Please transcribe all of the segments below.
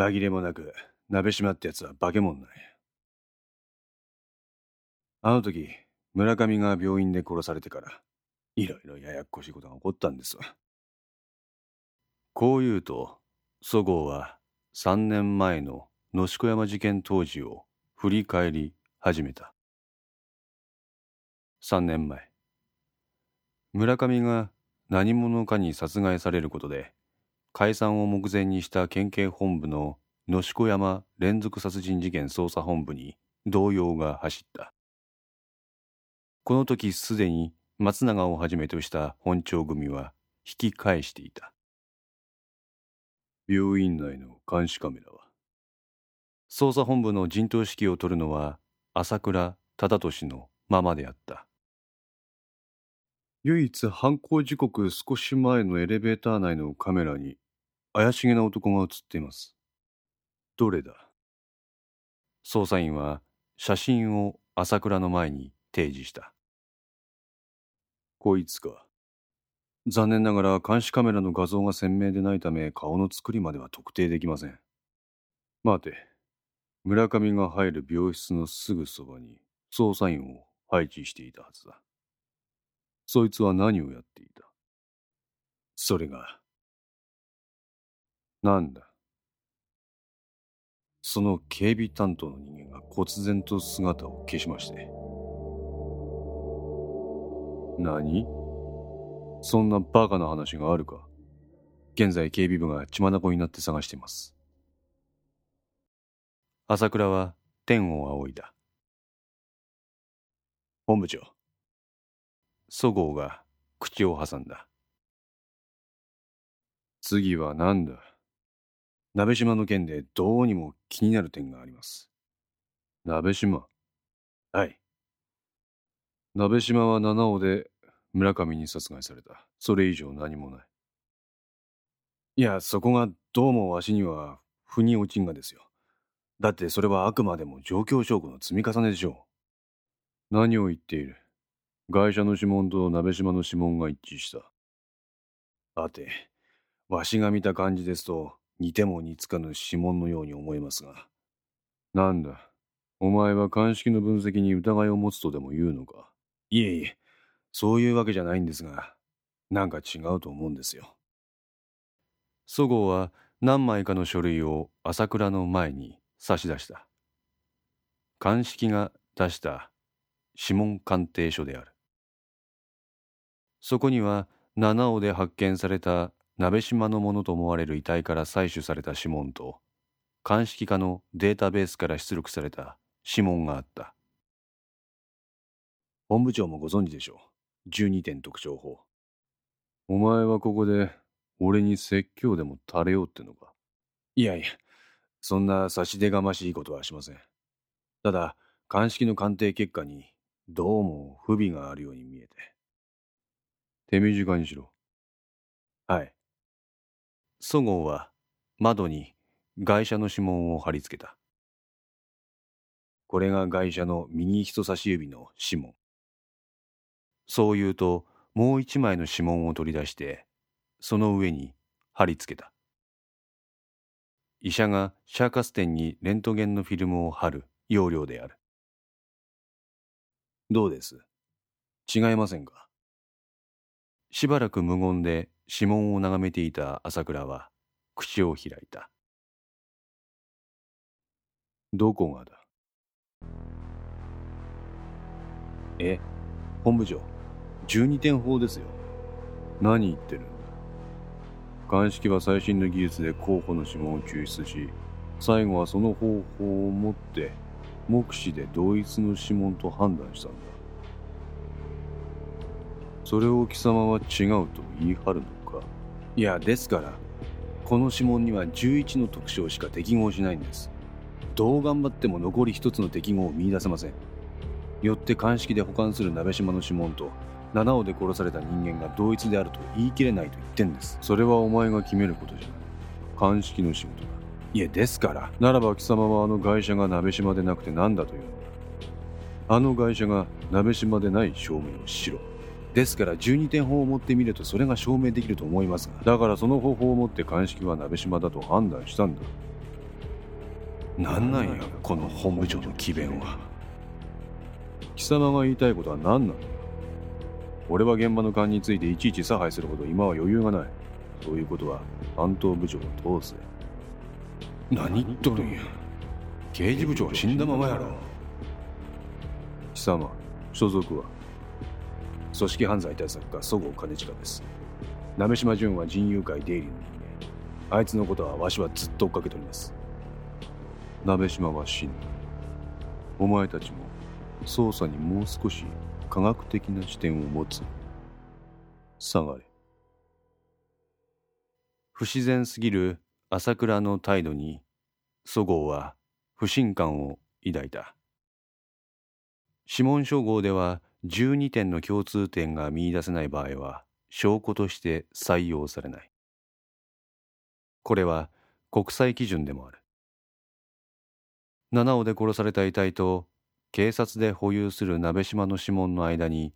紛れもなく、鍋島ってやつは化け物なんや。あの時、村上が病院で殺されてから、いろいろややこしいことが起こったんですわ。こう言うと、祖郷は3年前の野子山事件当時を振り返り始めた。3年前、村上が何者かに殺害されることで、解散を目前にした県警本部の野子山連続殺人事件捜査本部に動揺が走った。この時すでに松永をはじめとした本庁組は引き返していた。病院内の監視カメラは捜査本部の陣頭指揮を執るのは朝倉忠俊のままであった。唯一犯行時刻少し前のエレベーター内のカメラに怪しげな男が映っています。どれだ？捜査員は写真を朝倉の前に提示した。こいつか。残念ながら監視カメラの画像が鮮明でないため顔の作りまでは特定できません。待て。村上が入る病室のすぐそばに捜査員を配置していたはずだ。そいつは何をやっていた？それが、なんだ。その警備担当の人間が忽然と姿を消しまして。何？そんなバカな話があるか現在警備部が血眼になって探しています。朝倉は天を仰いだ。本部長。そごうが口を挟んだ。次は何だ？鍋島の件でどうにも気になる点があります。鍋島はい。鍋島は七尾で村上に殺害された。それ以上何もない。いや、そこがどうもわしには腑に落ちんがですよ。だってそれはあくまでも状況証拠の積み重ねでしょう。何を言っている外車の指紋と鍋島の指紋が一致した。さて、わしが見た感じですと、似ても似つかぬ指紋のように思えますが。なんだ、お前は鑑識の分析に疑いを持つとでも言うのか？いえいえ、そういうわけじゃないんですが、なんか違うと思うんですよ。そごうは何枚かの書類を朝倉の前に差し出した。鑑識が出した指紋鑑定書である。そこには七尾で発見された鍋島のものと思われる遺体から採取された指紋と鑑識課のデータベースから出力された指紋があった。本部長もご存知でしょう。12点特徴法。お前はここで俺に説教でも垂れようってのか？いやいやそんな差し出がましいことはしません。ただ鑑識の鑑定結果にどうも不備があるように見えて。手短にしろ。はい。そごうは窓に外車の指紋を貼り付けた。これが外車の右人差し指の指紋。そう言うと、もう一枚の指紋を取り出して、その上に貼り付けた。医者がシャーカス店にレントゲンのフィルムを貼る要領である。どうです？違いませんか？しばらく無言で指紋を眺めていた朝倉は口を開いた。どこがだえ、本部長、12点法ですよ。何言ってるんだ鑑識は最新の技術で候補の指紋を救出し、最後はその方法をもって、目視で同一の指紋と判断したんだ。それを貴様は違うと言い張るのかいやですからこの指紋には11の特徴しか適合しないんです。どう頑張っても残り1つの適合を見出せません。よって鑑識で保管する鍋島の指紋と七尾で殺された人間が同一であると言い切れないと言ってんです。それはお前が決めることじゃ。ない鑑識の仕事だ。いえですからならば貴様はあの会社が鍋島でなくて何だというの？あの会社が鍋島でない証明をしろ。ですから12点法を持ってみるとそれが証明できると思いますがだからその方法を持って鑑識は鍋島だと判断したんだ。なんなんやこの本部長の詭弁は。貴様が言いたいことは何なんだ俺は現場の勘についていちいち差配するほど今は余裕がない。そういうことは担当部長を通せ。何言っとるんや。刑事部長は死んだままやろ。貴様所属は？組織犯罪対策課そごう兼近です。鍋島淳は人友会出入りの人間。あいつのことはわしはずっと追っかけております。鍋島は死んだ。お前たちも捜査にもう少し科学的な視点を持つ。下がれ。不自然すぎる朝倉の態度にそごうは不信感を抱いた。指紋照合では12点の共通点が見出せない場合は証拠として採用されない。これは国際基準でもある。七尾で殺された遺体と警察で保有する鍋島の指紋の間に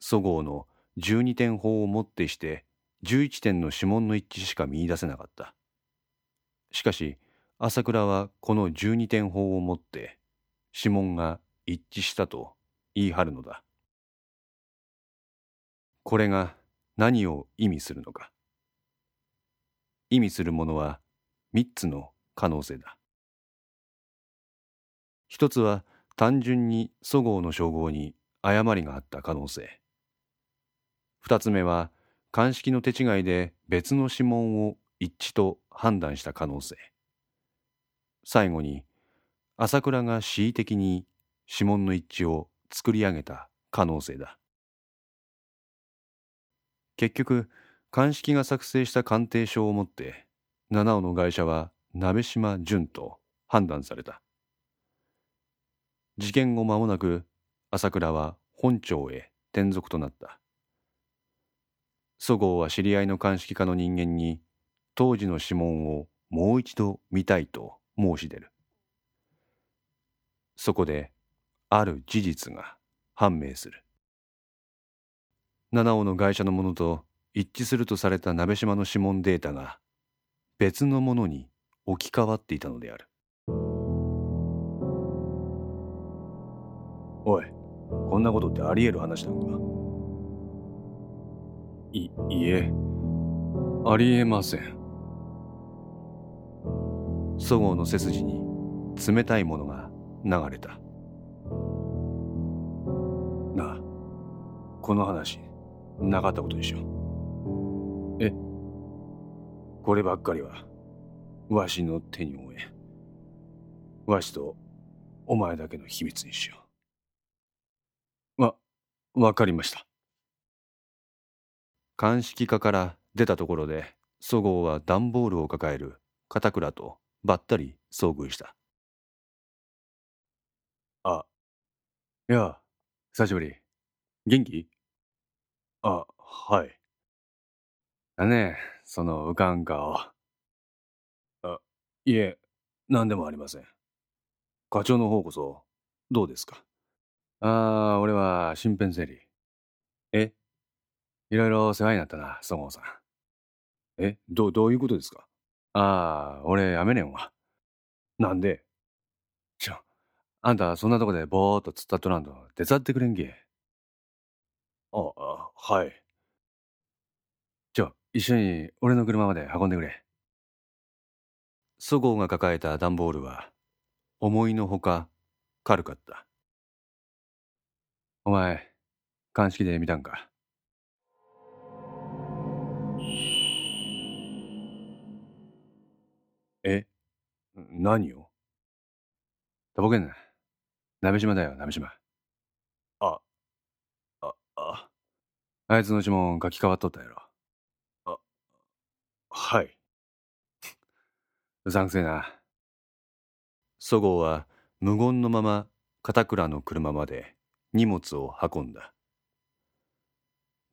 そごうの12点法をもってして11点の指紋の一致しか見出せなかった。しかし朝倉はこの12点法をもって指紋が一致したと言い張るのだ。これが何を意味するのか。意味するものは3つの可能性だ。一つは単純にそごうの称号に誤りがあった可能性。二つ目は鑑識の手違いで別の指紋を一致と判断した可能性。最後に朝倉が恣意的に指紋の一致を作り上げた可能性だ。結局鑑識が作成した鑑定書をもって七尾の会社は鍋島淳と判断された。事件後間もなく朝倉は本庁へ転属となった。そごうは知り合いの鑑識課の人間に当時の指紋をもう一度見たいと申し出る。そこである事実が判明する。七尾の会社のものと一致するとされた鍋島の指紋データが別のものに置き換わっていたのである。おいこんなことってあり得る話なのか？いいえ。ありえません。そごうの背筋に冷たいものが流れた。なあこの話なかったことにしよう。え？こればっかりはわしの手に負え。わしとお前だけの秘密にしよう。わわかりました。鑑識課から出たところでそごうは段ボールを抱える片倉とばったり遭遇した。あいや久しぶり。元気？あはい。だねその浮かん顔あいえ何でもありません。課長の方こそどうですか？ああ俺は身辺整理えいろいろ世話になったな、そごうさん。え、ど、どういうことですか？ああ、俺やめねんわ。なんで？ちょ、あんたそんなとこでぼーっと突っ立っとらんと手伝ってくれんけ。あ、あ、はい。ちょ、一緒に俺の車まで運んでくれ。そごうが抱えた段ボールは、思いのほか軽かった。お前、鑑識で見たんか？え何を？とぼけんな。鍋島だよ、鍋島。あ、いつの指紋書き換わっとったやろ。あ、はい。うさんくせえな。そごうは無言のまま片倉の車まで荷物を運んだ。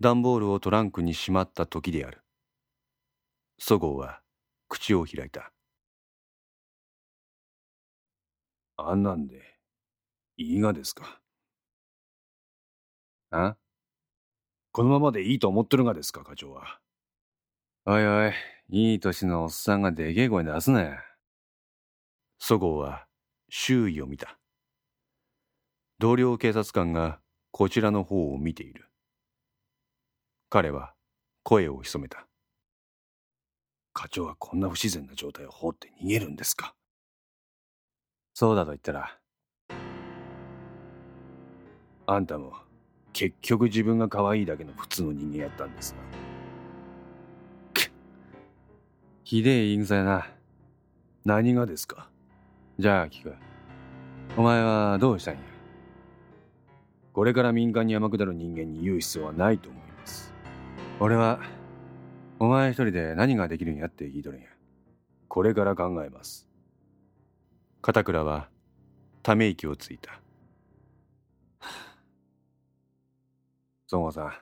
段ボールをトランクにしまった時である。そごうは口を開いた。あんなんで、いいがですか？あこのままでいいと思ってるがですか、課長は。おいおい、いい年のおっさんがでけえ声出すなよ。そごうは周囲を見た。同僚警察官がこちらの方を見ている。彼は声を潜めた。課長はこんな不自然な状態を放って逃げるんですかそうだと言ったら、あんたも結局自分が可愛いだけの普通の人間やったんですが。ひでえ言い草やな。何がですか？じゃあ聞く。お前はどうしたんや？これから民間に山下る人間に言う必要はないと思います。俺は、お前一人で何ができるんやって聞いとるんや。これから考えます。片倉は、ため息をついた。孫悟さん、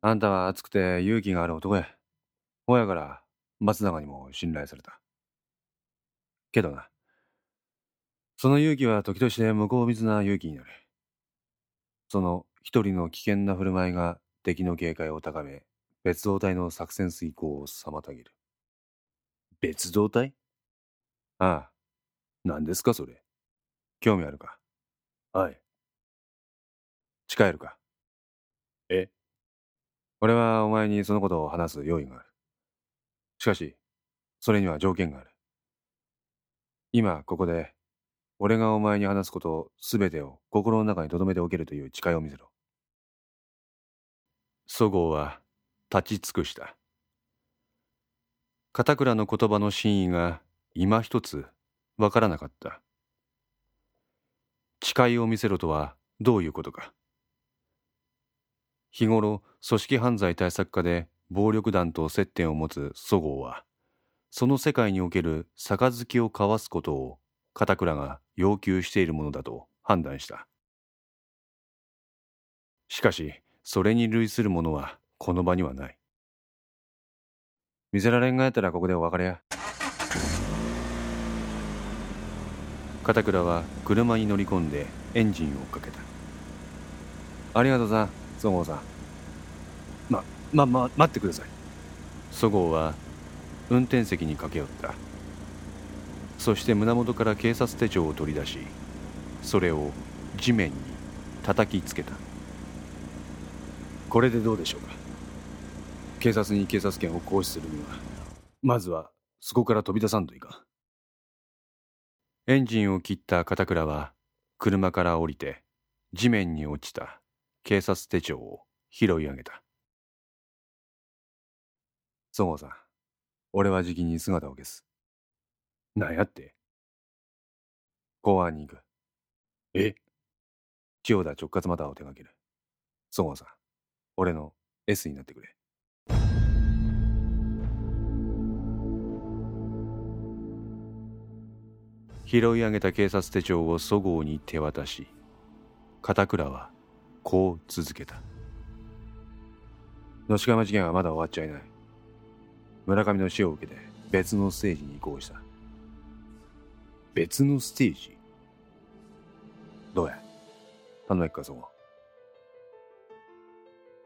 あんたは熱くて勇気がある男や。ほやから松永にも信頼された。けどな、その勇気は時として向こう水な勇気になる。その一人の危険な振る舞いが敵の警戒を高め、別動隊の作戦遂行を妨げる。別動隊？ああ。何ですかそれ。興味あるか？はい。誓えるか？え俺はお前にそのことを話す用意がある。しかし、それには条件がある。今、ここで、俺がお前に話すことすべてを心の中に留めておけるという誓いを見せろ。そごうは立ち尽くした。片倉の言葉の真意が今一つわからなかった。誓いを見せろとはどういうことか。日頃組織犯罪対策課で暴力団と接点を持つそごうはその世界における杯を交わすことを片倉が要求しているものだと判断した。しかしそれに類するものはこの場にはない。見せられんがやったらここでお別れや。片倉は車に乗り込んでエンジンをかけた。ありがとうさ。んそごうさんままま待ってください。そごうは運転席に駆け寄った。そして胸元から警察手帳を取り出しそれを地面に叩きつけた。これでどうでしょうか？警察に警察権を行使するにはまずはそこから飛び出さんといかエンジンを切った片倉は車から降りて地面に落ちた警察手帳を拾い上げたそごうさん俺はじきに姿を消す。なんやって？公安に行く。え？千代田直轄マターを手掛ける。そごうさん、俺の S になってくれ。拾い上げた警察手帳をそごうに手渡し、片倉はこう続けた。野志釜事件はまだ終わっちゃいない。村上の死を受けて別のステージに移行した。別のステージ？どうや？頼めっかそこ。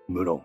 無論。